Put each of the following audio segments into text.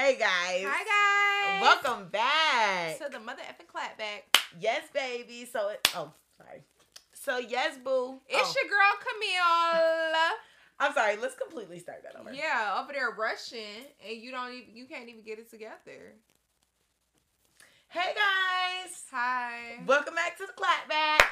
Hey guys. Hi guys. Welcome back to the mother effing clapback. Yes, baby. So it. Oh, sorry. So yes, boo. It's oh, your girl Camille. I'm sorry. Let's completely start that over. Yeah, over there rushing, and you don't even you can't even get it together. Hey guys. Hi. Welcome back to the clapback.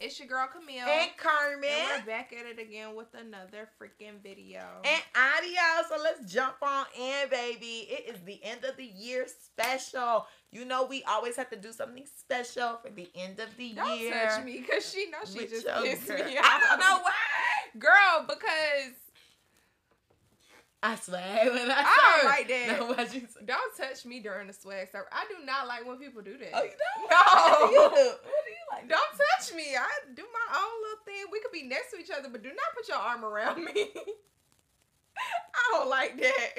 It's your girl Camille. And Carmen. And we're back at it again with another freaking video. And audio. So let's jump on in, baby. It is the end of the year special. You know we always have to do something special for the end of the year. Don't touch me, cause she knows she just pissed girl. me off. I don't know why. girl, because I swear when I, I don't it. like that. No, you don't touch me during the swag serve. I do not like when people do that. Oh, you don't? No. you do. What do you like? Don't touch me. I do my own little thing. We could be next to each other, but do not put your arm around me. I don't like that.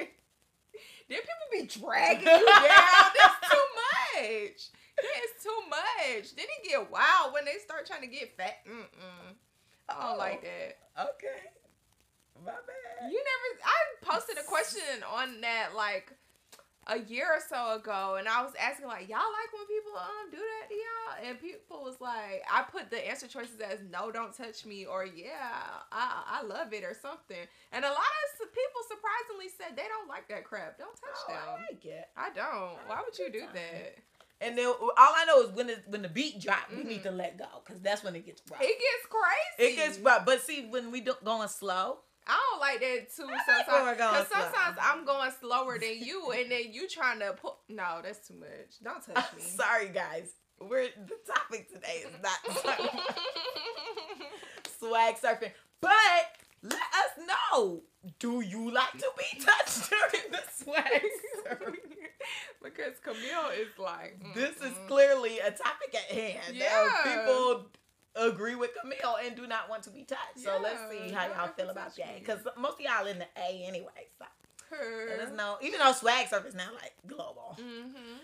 Then people be dragging you down. That's too much. That's too much. Then it get wild when they start trying to get fat. Mm-mm. I don't Oh. like that. Okay. My bad. You never. I posted a question on that like a year or so ago, and I was asking like, y'all like when people um do that to y'all? And people was like, I put the answer choices as no, don't touch me, or yeah, I I love it, or something. And a lot of people surprisingly said they don't like that crap. Don't touch Oh, I like it. I don't. Why would you do Good that? And then all I know is when the when the beat drop, we Mhm. need to let go because that's when it gets rough. It gets crazy. It gets rough. But see, when we don't going slow, I don't like that too. Like Sometimes, we're because slow. sometimes I'm going slower than you, and then you trying to pull. No, that's too much. Don't touch I'm me. sorry guys. We're the topic today is not swag surfing, but let us know. Do you like to be touched during the swag surf? because Camille is like, This is clearly a topic at hand. Yeah. People agree with Camille and do not want to be touched. So let's see how y'all feel about that. Because most of y'all in the A anyway. So let us know. Even though swag surf is now like global. Mm-hmm.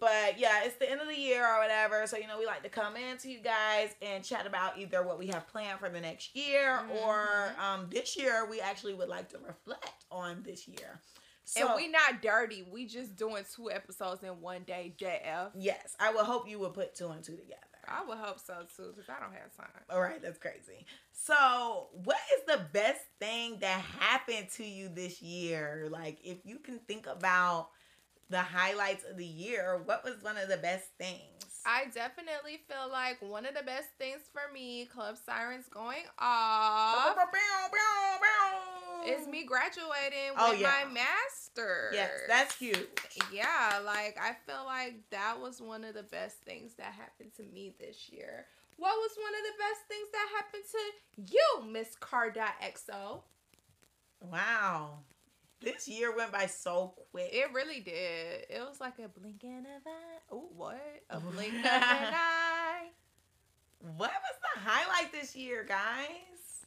But yeah, it's the end of the year or whatever. So you know, we like to come in to you guys and chat about either what we have planned for the next year or Mhm. um this year. We actually would like to reflect on this year. So and we not dirty. We just doing two episodes in one day. JF. yes, I would hope you would put two and two together. I would hope so too, because I don't have time. All right, that's crazy. So, what is the best thing that happened to you this year? Like, if you can think about the highlights of the year, what was one of the best things? I definitely feel like one of the best things for me, Club Sirens going off, is me graduating oh, with Oh, yeah. my master. Yes, that's huge. Yeah, like I feel like that was one of the best things that happened to me this year. What was one of the best things that happened to you, Miss Carda.xo? Wow. This year went by so quick. It really did. It was like a blinking of eye. Oh, what? A blink of an eye. what was the highlight this year, guys?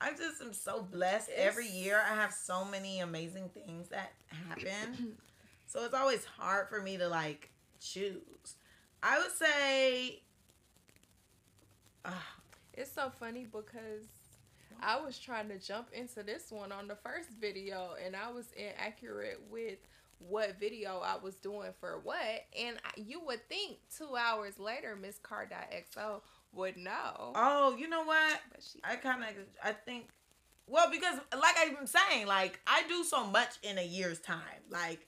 I just am so blessed. Every year I have so many amazing things that happen. So it's always hard for me to like choose. I would say ah, It's so funny because I was trying to jump into this one on the first video and I was inaccurate with what video I was doing for what. And you would think two hours later, Miss Car.xo would know. oh, you know what? But she I kind of I think well because like I'm saying like I do so much in a year's time. Like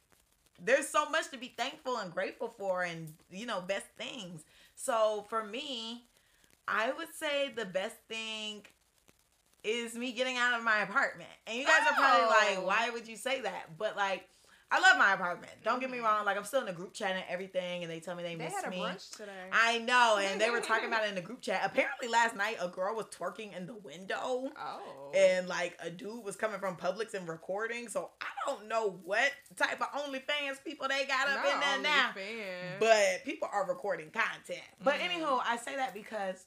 there's so much to be thankful and grateful for and you know best things. So for me, I would say the best thing is me getting out of my apartment. And you guys are probably Oh. like, why would you say that? But like I love my apartment. Don't get me Mhm. wrong. Like I'm still in the group chat and everything, and they tell me they, they miss had a me. brunch today. I know, and they were talking about it in the group chat. Apparently, last night a girl was twerking in the window, oh. and like a dude was coming from Publix and recording. So I don't know what type of OnlyFans people they got up in there now, OnlyFans. but people are recording content. But Mhm. anywho, I say that because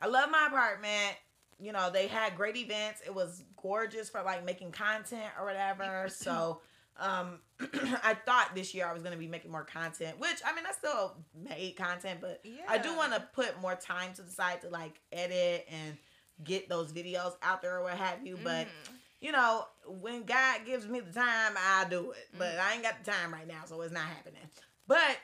I love my apartment. You know, they had great events. It was gorgeous for like making content or whatever. So um I thought this year I was gonna be making more content, which I mean I still made content, but yeah. I do want to put more time to the side to like edit and get those videos out there or what have you. But Mhm. you know, when God gives me the time, I'll do it. But I ain't got the time right now, so it's not happening. But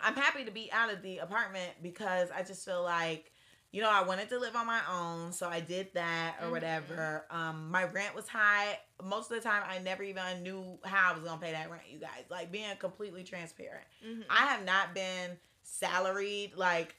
I'm happy to be out of the apartment because I just feel like, you know, I wanted to live on my own, so I did that or Mhm. whatever. Um, my rent was high. Most of the time, I never even knew how I was gonna pay that rent. You guys, like being completely transparent. Mhm. I have not been salaried like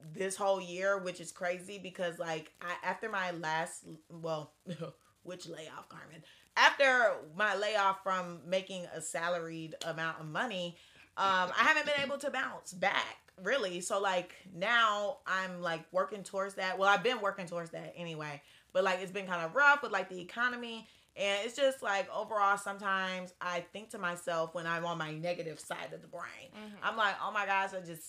this whole year, which is crazy because like I after my last well, which layoff, Carmen? After my layoff from making a salaried amount of money, um, I haven't been able to bounce back really. So like now I'm like working towards that. Well, I've been working towards that anyway, but like it's been kind of rough with like the economy. And it's just like overall, sometimes I think to myself when I'm on my negative side of the brain, Mhm. I'm like, oh my gosh, I just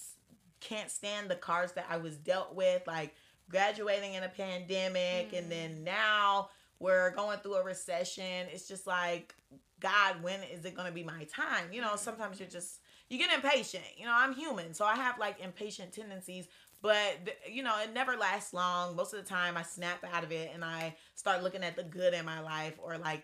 can't stand the cards that I was dealt with, like graduating in a pandemic, Mm. and then now we're going through a recession. It's just like, God, when is it going to be my time? You know, Mm. sometimes you're just, you get impatient. You know, I'm human, so I have like impatient tendencies. But you know, it never lasts long. Most of the time, I snap out of it and I start looking at the good in my life or like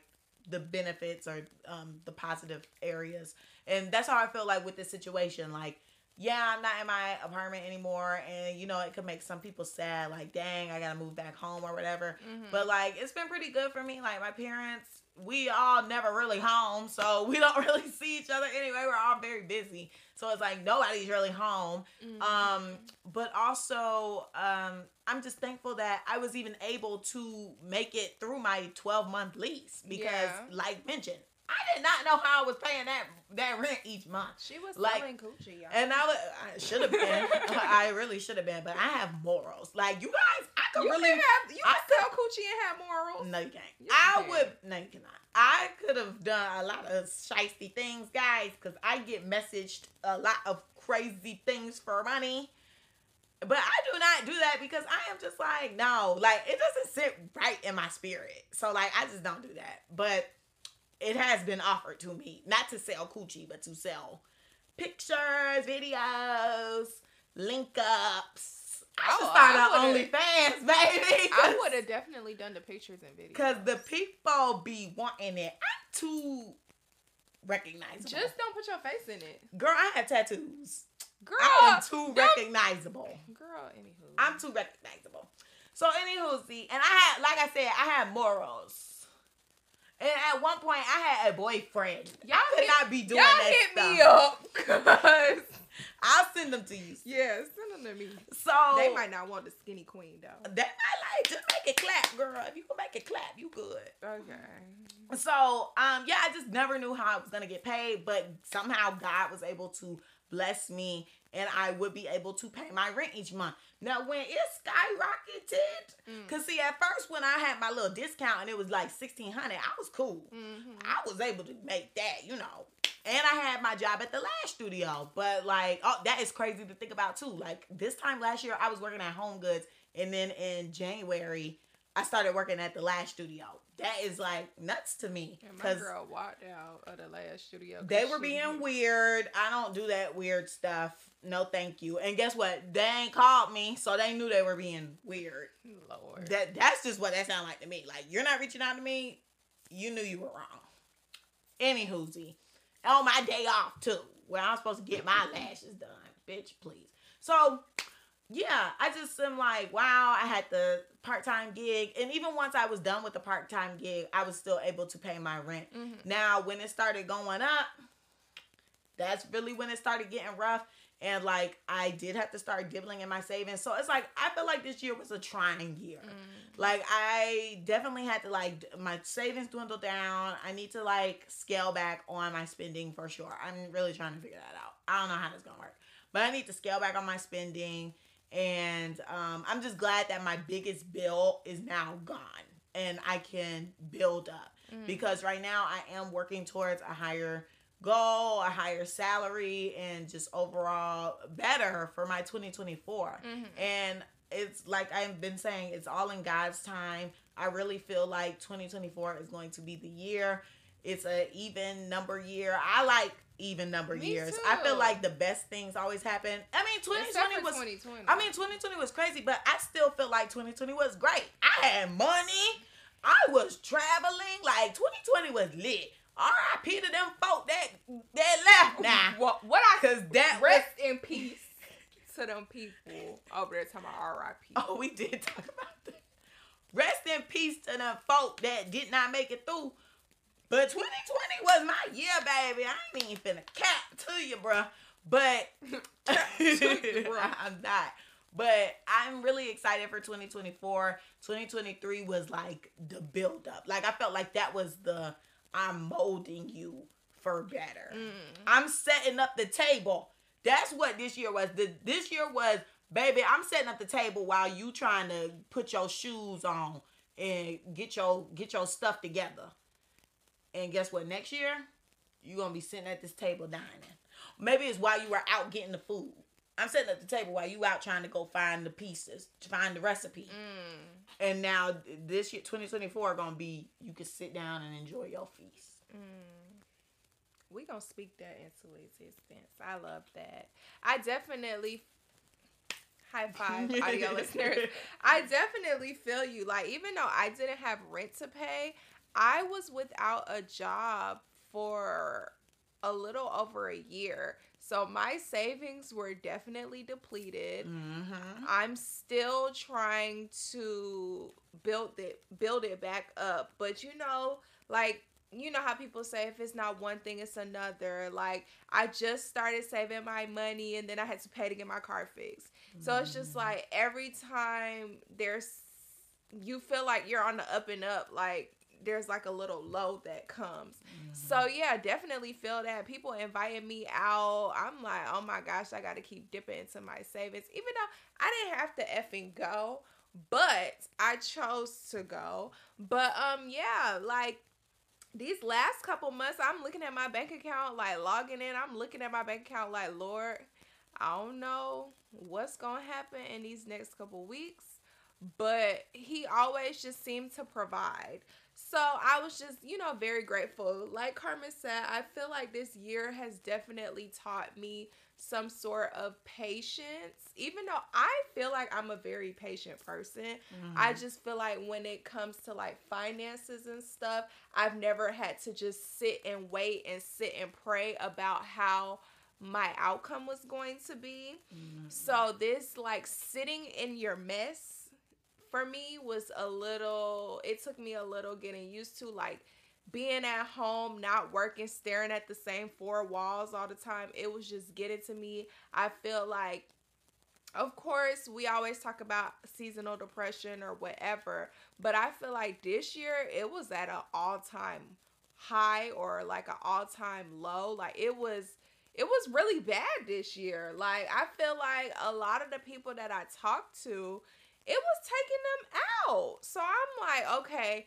the benefits or um, the positive areas. And that's how I feel like with this situation. Like, yeah, I'm not in my apartment anymore, and you know, it could make some people sad. Like, dang, I gotta move back home or whatever. Mhm. But like, it's been pretty good for me. Like, my parents, we all never really home, so we don't really see each other anyway. We're all very busy, so it's like nobody's really home. Mhm. Um, but also, um, I'm just thankful that I was even able to make it through my 12 month lease because, Yeah. like mentioned, I did not know how I was paying that that rent each month. she was like- selling coochie, y'all. And I, was, I should have been. I really should have been, but I have morals. Like you guys, I could you really. can have you I can sell coochie and have morals. No, you can't. You I can. would. No, you cannot. I could have done a lot of shisty things, guys, because I get messaged a lot of crazy things for money. But I do not do that because I am just like, no, like it doesn't sit right in my spirit. So like I just don't do that. But it has been offered to me, not to sell coochie, but to sell pictures, videos, link ups. I should Oh, start would've- OnlyFans, baby. I would have definitely done the pictures and videos. Cause the people be wanting it. I'm too recognizable. just don't put your face in it, girl, I have tattoos. girl. I am too recognizable. Girl, anywho. I'm too recognizable. So anywho, see, and I had, like I said, I had morals. And at one point, I had a boyfriend. Y'all I could hit- not be doing Y'all that hit stuff. me up, cause I'll send them to you. yeah, send them to me. So They might not want the skinny queen though. They might like just make it clap, girl. If you can make it clap, you good. Okay. So, um, yeah, I just never knew how I was gonna get paid, but somehow God was able to bless me, and I would be able to pay my rent each month. Now, when it skyrocketed, Mm. cause see, at first when I had my little discount and it was like sixteen hundred, I was cool. Mhm. I was able to make that, you know. And I had my job at the Lash Studio, but like, oh, that is crazy to think about too. Like this time last year, I was working at HomeGoods, and then in January, I started working at the Lash Studio. That is like nuts to me And my girl walked out of the Lash Studio. they were being weird. I don't do that weird stuff. No, thank you. And guess what? They ain't called me, so they knew they were being weird. Lord. That that's just what that sounded like to me. Like you're not reaching out to me. You knew you were wrong. Anywhoosy, on my day off too, where I'm supposed to get my lashes done, bitch, please. So yeah, I just am like, wow, I had the part time gig, and even once I was done with the part time gig, I was still able to pay my rent. Mhm. Now, when it started going up, that's really when it started getting rough. And like, I did have to start dibbling in my savings. So it's like, I feel like this year was a trying year. Mm. Like, I definitely had to, like, my savings dwindle down. I need to, like, scale back on my spending for sure. I'm really trying to figure that out. I don't know how that's gonna work. But I need to scale back on my spending. And um, I'm just glad that my biggest bill is now gone and I can build up Mm. because right now I am working towards a higher goal, a higher salary, and just overall better for my 2024. Mhm. And it's like I've been saying, it's all in God's time. I really feel like 2024 is going to be the year. It's a even number year. I like even number Me years. I feel like the best things always happen. I mean, 2020 was 2020. I mean, 2020 was crazy, but I still feel like 2020 was great. I had money. I was traveling. Like 2020 was lit. R.I.P. to them folk that that left now. What, what I Cause that rest in peace to them people over there talking about R.I.P. Oh, we did talk about that. Rest in peace to them folk that did not make it through. But 2020 was my year, baby. I ain't even finna cap to you, bruh. But I'm not. But I'm really excited for 2024. 2023 was like the build up. Like I felt like that was the I'm molding you for better. Mm. I'm setting up the table. That's what this year was. The, this year was, baby, I'm setting up the table while you trying to put your shoes on and get your get your stuff together. And guess what? Next year, you're gonna be sitting at this table dining. Maybe it's while you were out getting the food. I'm sitting at the table while you out trying to go find the pieces, to find the recipe. Mm. And now this year, 2024, gonna be you can sit down and enjoy your feast. Mm. We gonna speak that into existence. I love that. I definitely high five audio listeners. I definitely feel you. Like even though I didn't have rent to pay, I was without a job for a little over a year. So my savings were definitely depleted. Mm-hmm. I'm still trying to build it build it back up. But you know, like you know how people say if it's not one thing it's another. Like I just started saving my money and then I had to pay to get my car fixed. So it's just like every time there's you feel like you're on the up and up like there's like a little low that comes. So yeah, definitely feel that people inviting me out. I'm like, oh my gosh, I got to keep dipping into my savings, even though I didn't have to effing go, but I chose to go. But um, yeah, like these last couple months, I'm looking at my bank account, like logging in. I'm looking at my bank account, like Lord, I don't know what's gonna happen in these next couple weeks, but He always just seemed to provide. So I was just, you know, very grateful. Like Carmen said, I feel like this year has definitely taught me some sort of patience. Even though I feel like I'm a very patient person, I mm-hmm. just feel like when it comes to like finances and stuff, I've never had to just sit and wait and sit and pray about how my outcome was going to be. Mm-hmm. So this like sitting in your mess for me was a little it took me a little getting used to like being at home, not working, staring at the same four walls all the time. It was just getting to me. I feel like of course, we always talk about seasonal depression or whatever, but I feel like this year it was at an all-time high or like an all-time low. Like it was it was really bad this year. Like I feel like a lot of the people that I talked to, out. So I'm like, okay,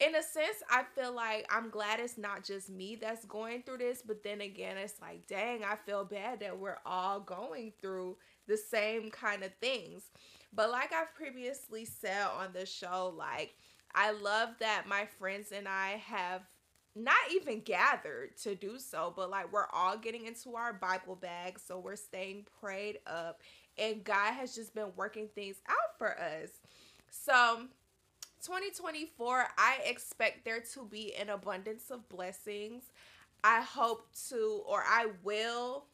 in a sense, I feel like I'm glad it's not just me that's going through this, but then again, it's like, dang, I feel bad that we're all going through the same kind of things. But like I've previously said on the show, like I love that my friends and I have not even gathered to do so, but like we're all getting into our Bible bags, so we're staying prayed up, and God has just been working things out for us. So, 2024, I expect there to be an abundance of blessings. I hope to, or I will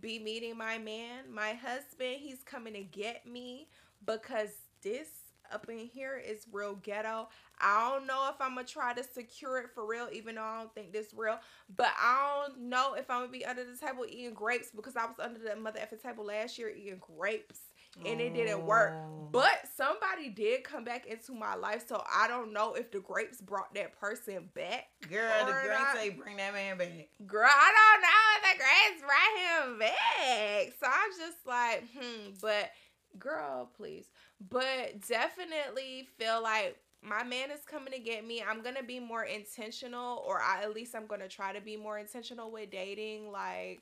be meeting my man, my husband. He's coming to get me because this up in here is real ghetto. I don't know if I'm gonna try to secure it for real, even though I don't think this real. But I don't know if I'm gonna be under the table eating grapes because I was under the mother effing table last year eating grapes and it didn't work. Oh. But somebody did come back into my life, so I don't know if the grapes brought that person back. Girl, the not. say bring that man back. Girl, I don't know if the grapes brought him back. So I'm just like, hmm, but girl, please. But definitely feel like my man is coming to get me. I'm gonna be more intentional, or I, at least I'm gonna try to be more intentional with dating. Like,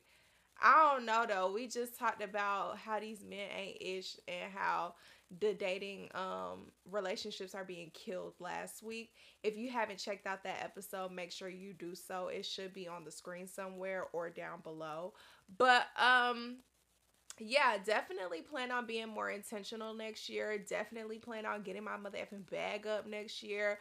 I don't know though. We just talked about how these men ain't ish and how the dating um relationships are being killed last week. If you haven't checked out that episode, make sure you do so. It should be on the screen somewhere or down below. But um yeah, definitely plan on being more intentional next year. Definitely plan on getting my mother effing bag up next year.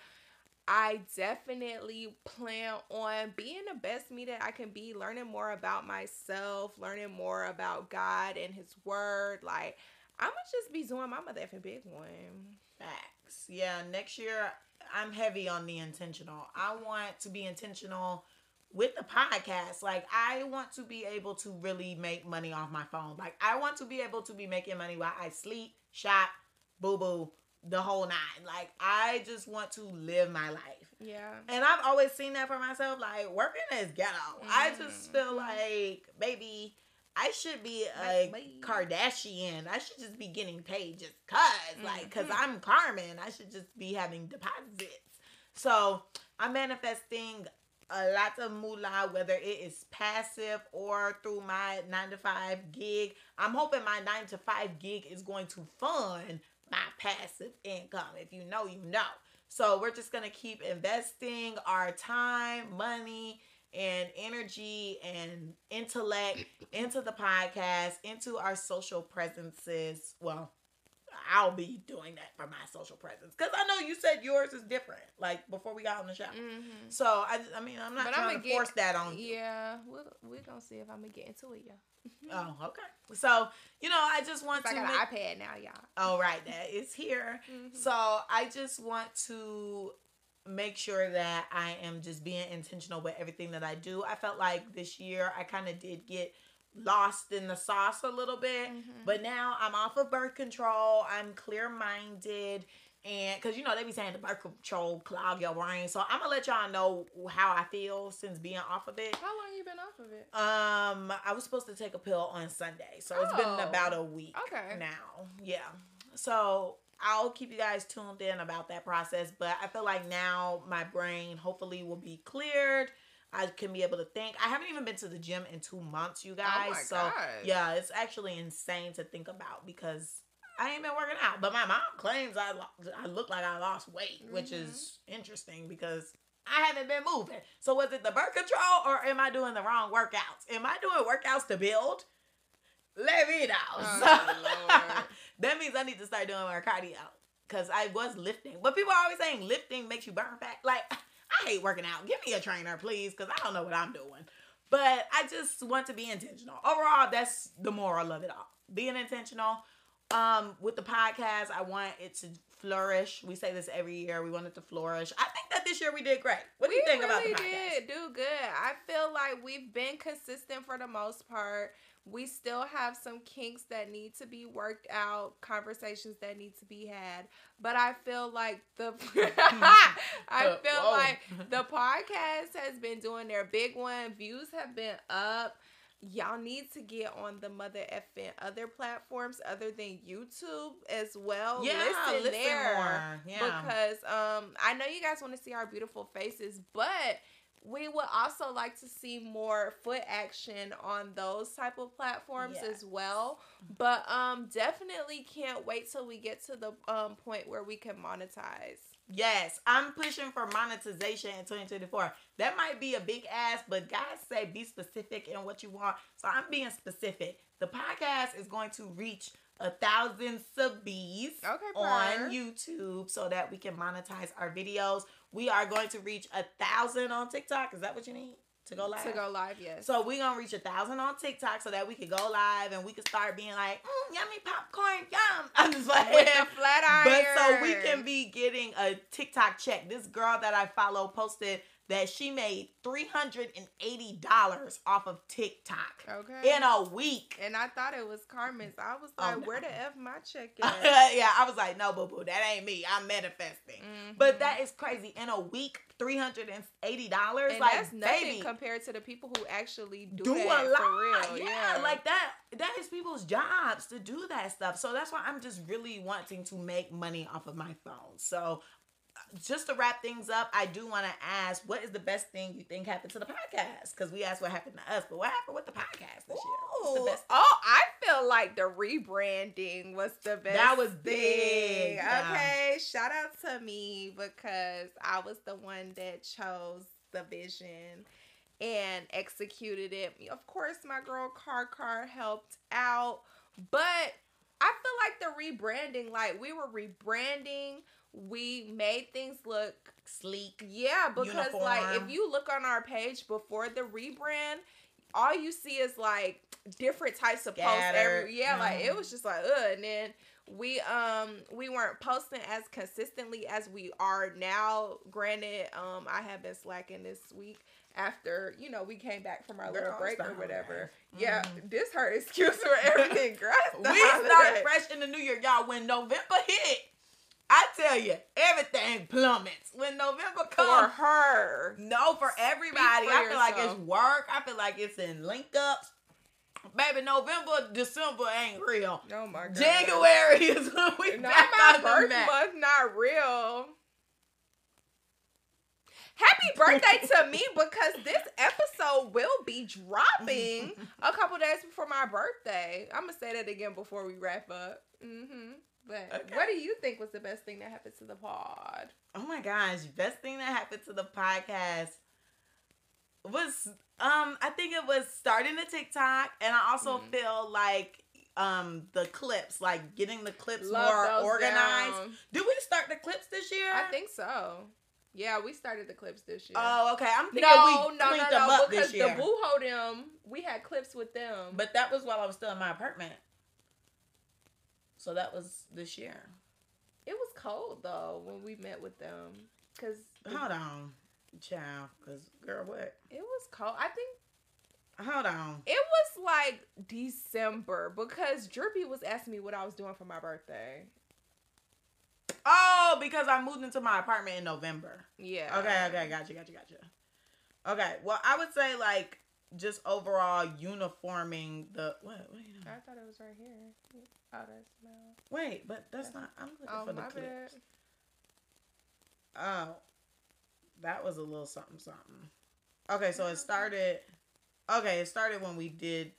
I definitely plan on being the best me that I can be, learning more about myself, learning more about God and His Word. Like, I'm gonna just be doing my mother effing big one. Facts. Yeah, next year I'm heavy on the intentional. I want to be intentional with the podcast. Like I want to be able to really make money off my phone. Like I want to be able to be making money while I sleep, shop, boo boo, the whole nine. Like I just want to live my life. Yeah. And I've always seen that for myself. Like working is ghetto. Mm. I just feel Mm-hmm. like, baby, I should be a Kardashian. I should just be getting paid just cause, like, cause Mhm. I'm Carmen. I should just be having deposits. So I'm manifesting a lot of moolah, whether it is passive or through my nine to five gig. I'm hoping my nine to five gig is going to fund my passive income. If you know, you know. So we're just gonna keep investing our time, money, and energy and intellect into the podcast, into our social presences. Well, I'll be doing that for my social presence because I know you said yours is different. Like before we got on the show, Mm-hmm. so I, I mean, I'm not But trying I'ma to get- force that on you. Yeah, we're, we're gonna see if I'm gonna get into it, y'all. Oh, okay. So you know, I just want I to. got make- an iPad now, y'all. Oh, right, that is here. Mhm. So I just want to make sure that I am just being intentional with everything that I do. I felt like this year I kind of did get lost in the sauce a little bit, Mhm. but now I'm off of birth control. I'm clear minded. And because you know they be saying the birth control clog your brain, so I'm gonna let y'all know how I feel since being off of it. How long you been off of it? Um, I was supposed to take a pill on Sunday, so it's been Oh. about a week Okay. now. Yeah. So I'll keep you guys tuned in about that process, but I feel like now my brain hopefully will be cleared. I can be able to think. I haven't even been to the gym in two months, you guys. oh so God. yeah, it's actually insane to think about because I ain't been working out. But my mom claims I lo- I look like I lost weight, which Mhm. is interesting because I haven't been moving. So was it the birth control or am I doing the wrong workouts? Am I doing workouts to build? Let me know. Oh, that means I need to start doing more cardio because I was lifting. But people are always saying lifting makes you burn fat. Like I hate working out. Give me a trainer, please, because I don't know what I'm doing. But I just want to be intentional. Overall, that's the moral of it all. Being intentional. Um, with the podcast, I want it to flourish. We say this every year. We want it to flourish. I think that this year we did great. What do you think about the podcast? did do good. I feel like we've been consistent for the most part. We still have some kinks that need to be worked out, conversations that need to be had. But I feel like the I feel whoa. like the podcast has been doing their big one. Views have been up. Y'all need to get on the mother effing other platforms other than YouTube as well. yeah, listen, listen there more. Yeah. because um I know you guys want to see our beautiful faces, but we would also like to see more foot action on those type of platforms Yes. as well. But um definitely can't wait till we get to the um point where we can monetize. Yes, I'm pushing for monetization in 2024. That might be a big ask, but guys say be specific in what you want. So I'm being specific. The podcast is going to reach a thousand subbies Okay, on. YouTube so that we can monetize our videos. We are going to reach a thousand on TikTok. Is that what you need to go live? To go live, yes. So we're gonna reach a thousand on TikTok so that we could go live and we could start being like, mm, yummy popcorn, yum. I'm just like with the flat iron. but so we can be getting a TikTok check. This girl that I follow posted that she made three hundred and eighty dollars off of TikTok okay. in a week. and I thought it was Carmen's. I was Oh, like, no. where the f my check at? yeah, I was like, no, boo boo, that ain't me. I'm manifesting. Mhm. But that is crazy. In a week, three hundred and eighty dollars. and Like, that's nothing baby, compared to the people who actually do, do that a lot. for real. Yeah, like that. That is people's jobs to do that stuff. So that's why I'm just really wanting to make money off of my phone. So just to wrap things up, I do want to ask, what is the best thing you think happened to the podcast? Because we asked what happened to us, but what happened with the podcast this year? Ooh. best? Oh, I feel like the rebranding was the best. That was thing. big, yeah. Okay, shout out to me because I was the one that chose the vision and executed it. Of course, my girl Car Car helped out But I feel like the rebranding, like we were rebranding, we made things look Sleek. yeah, because like if you look on our page before the rebrand, all you see is like different types of posts every yeah, like it was just like ugh and then we um we weren't posting as consistently as we are now. Granted, um I have been slacking this week after, you know, we came back from our Girl, little break or whatever. holiday. Yeah, this her excuse for everything, girl. We started holiday. fresh in the new year, y'all. When November hit, I tell you, everything plummets. When November comes. for her. no, for everybody. for I feel like it's work. I feel like it's in link ups. Baby, November, December ain't real. Oh my god. January is when we Not back my birth month, not real. Happy birthday to me because this episode will be dropping a couple days before my birthday. I'm gonna say that again before we wrap up. Mm-hmm. But Okay. what do you think was the best thing that happened to the pod? Oh my gosh, best thing that happened to the podcast was um I think it was starting the TikTok and I also Mhm. feel like um the clips, like getting the clips Love more organized. down. Did we start the clips this year? I think so. Yeah, we started the clips this year. Oh, okay. I'm thinking no, we no, no, them no, up because this year. the Booho them, we had clips with them. but that was while I was still in my apartment. So that was this year. it was cold though when we met with them because Hold on, child. Cause girl, what? it was cold. I think Hold on. It was like December because Drippy was asking me what I was doing for my birthday. Oh, because I moved into my apartment in November. Yeah. Okay, okay, gotcha, gotcha, gotcha. Okay, well, I would say like just overall uniforming the what? What you doing? I thought it was right here. Oh, that's no. Wait, but that's not. I'm looking Oh, for the clips. bad. Oh, that was a little something, something. Okay, so it started. Okay, it started when we did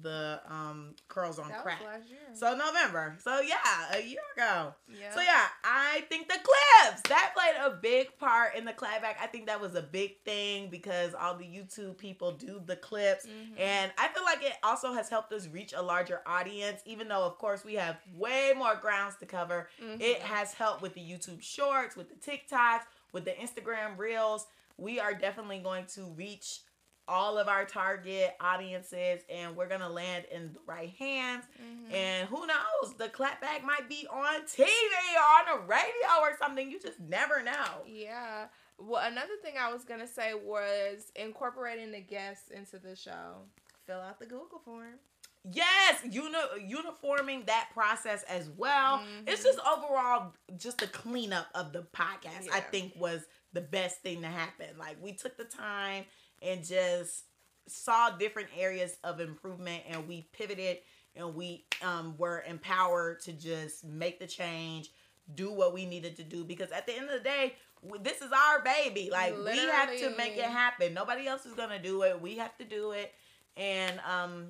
the um curls on That crack. was last year. So November. So yeah, a year ago. yeah. So yeah, I think the clips that played a big part in the clapback. I think that was a big thing because all the YouTube people do the clips, Mhm. and I feel like it also has helped us reach a larger audience. Even though, of course, we have way more grounds to cover, Mhm. it has helped with the YouTube Shorts, with the TikToks, with the Instagram Reels. We are definitely going to reach all of our target audiences, and we're gonna land in the right hands. Mhm. And who knows? The clapback might be on TV or on the radio or something. You just never know. Yeah. Well, another thing I was gonna say was incorporating the guests into the show. Fill out the Google form. Yes, uni- uniforming that process as well. Mhm. It's just overall just the cleanup of the podcast. I think was the best thing to happen. Like we took the time and just saw different areas of improvement, and we pivoted and we um, were empowered to just make the change, do what we needed to do. Because at the end of the day, this is our baby. Like we have to make it happen. Nobody else is gonna do it. We have to do it, and um,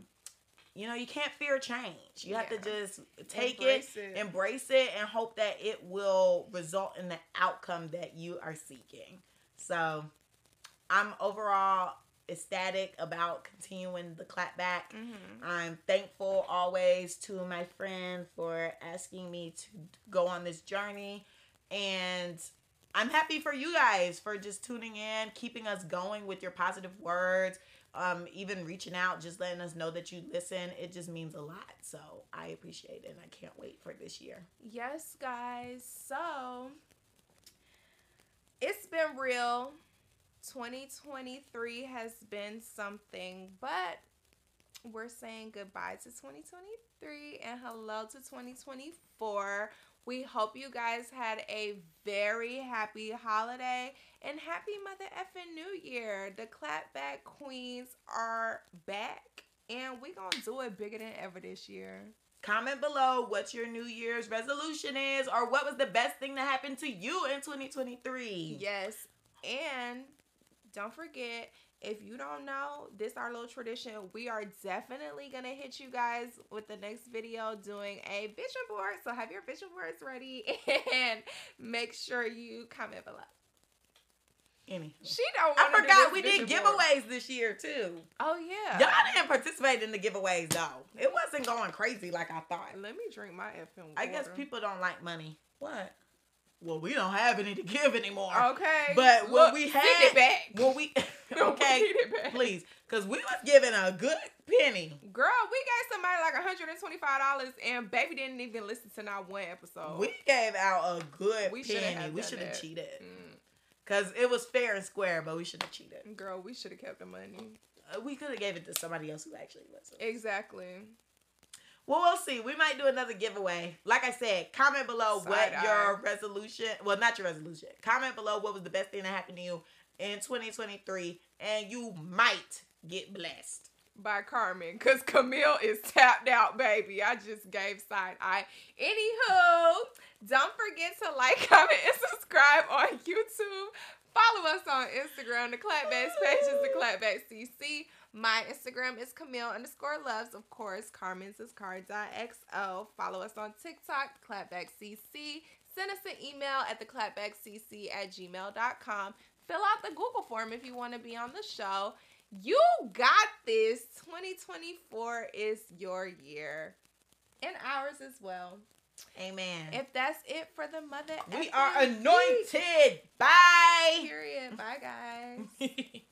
you know, you can't fear change. You have to just take Embrace it, it. embrace it, and hope that it will result in the outcome that you are seeking. So, I'm overall ecstatic about continuing the clapback. Mhm. I'm thankful always to my friend for asking me to go on this journey. And I'm happy for you guys for just tuning in, keeping us going with your positive words, um, even reaching out, just letting us know that you listen. It just means a lot. So I appreciate it and I can't wait for this year. Yes, guys. So it's been real. 2023 has been something, but we're saying goodbye to 2023 and hello to 2024. We hope you guys had a very happy holiday and happy Mother effing New Year. The Clapback Queens are back and we gonna do it bigger than ever this year. Comment below what your New Year's resolution is or what was the best thing that happened to you in 2023. Yes. And don't forget, if you don't know, this our little tradition. We are definitely gonna hit you guys with the next video doing a vision board. So have your vision boards ready and make sure you comment below. Any. She don't. I forgot we did vision board. giveaways this year too. Oh yeah. Y'all didn't participate in the giveaways though. It wasn't going crazy like I thought. Let me drink my FM. I guess people don't like money. What? Well, we don't have any to give anymore. Okay. But what we had- it back. Well, we okay, it back. please, because we was giving a good penny. Girl, we gave somebody like $125 and baby didn't even listen to not one episode. We gave out a good We penny. We should have cheated Mm, because it was fair and square, but we should have cheated. girl, we should have kept the money. Uh, we could have gave it to somebody else who actually listened. Exactly. Well, we'll see. We might do another giveaway. Like I said, comment below what Side-eye. your resolution. Well, not your resolution. Comment below what was the best thing that happened to you in 2023, and you might get blessed. By Carmen, because Camille is tapped out, baby. I just gave side eye. Anywho, don't forget to like, comment, and subscribe on YouTube. Follow us on Instagram. The Clapbacks page is the Clapback CC. My Instagram is Camille underscore loves. Of course, Carmen's is car.xo. Follow us on TikTok, Clapback CC. Send us an email at the clapbackcc at gmail.com. Fill out the Google form if you want to be on the show. You got this. 2024 is your year. And ours as well. Amen. If that's it for the mother, we are anointed. Bye. Period. Bye, guys.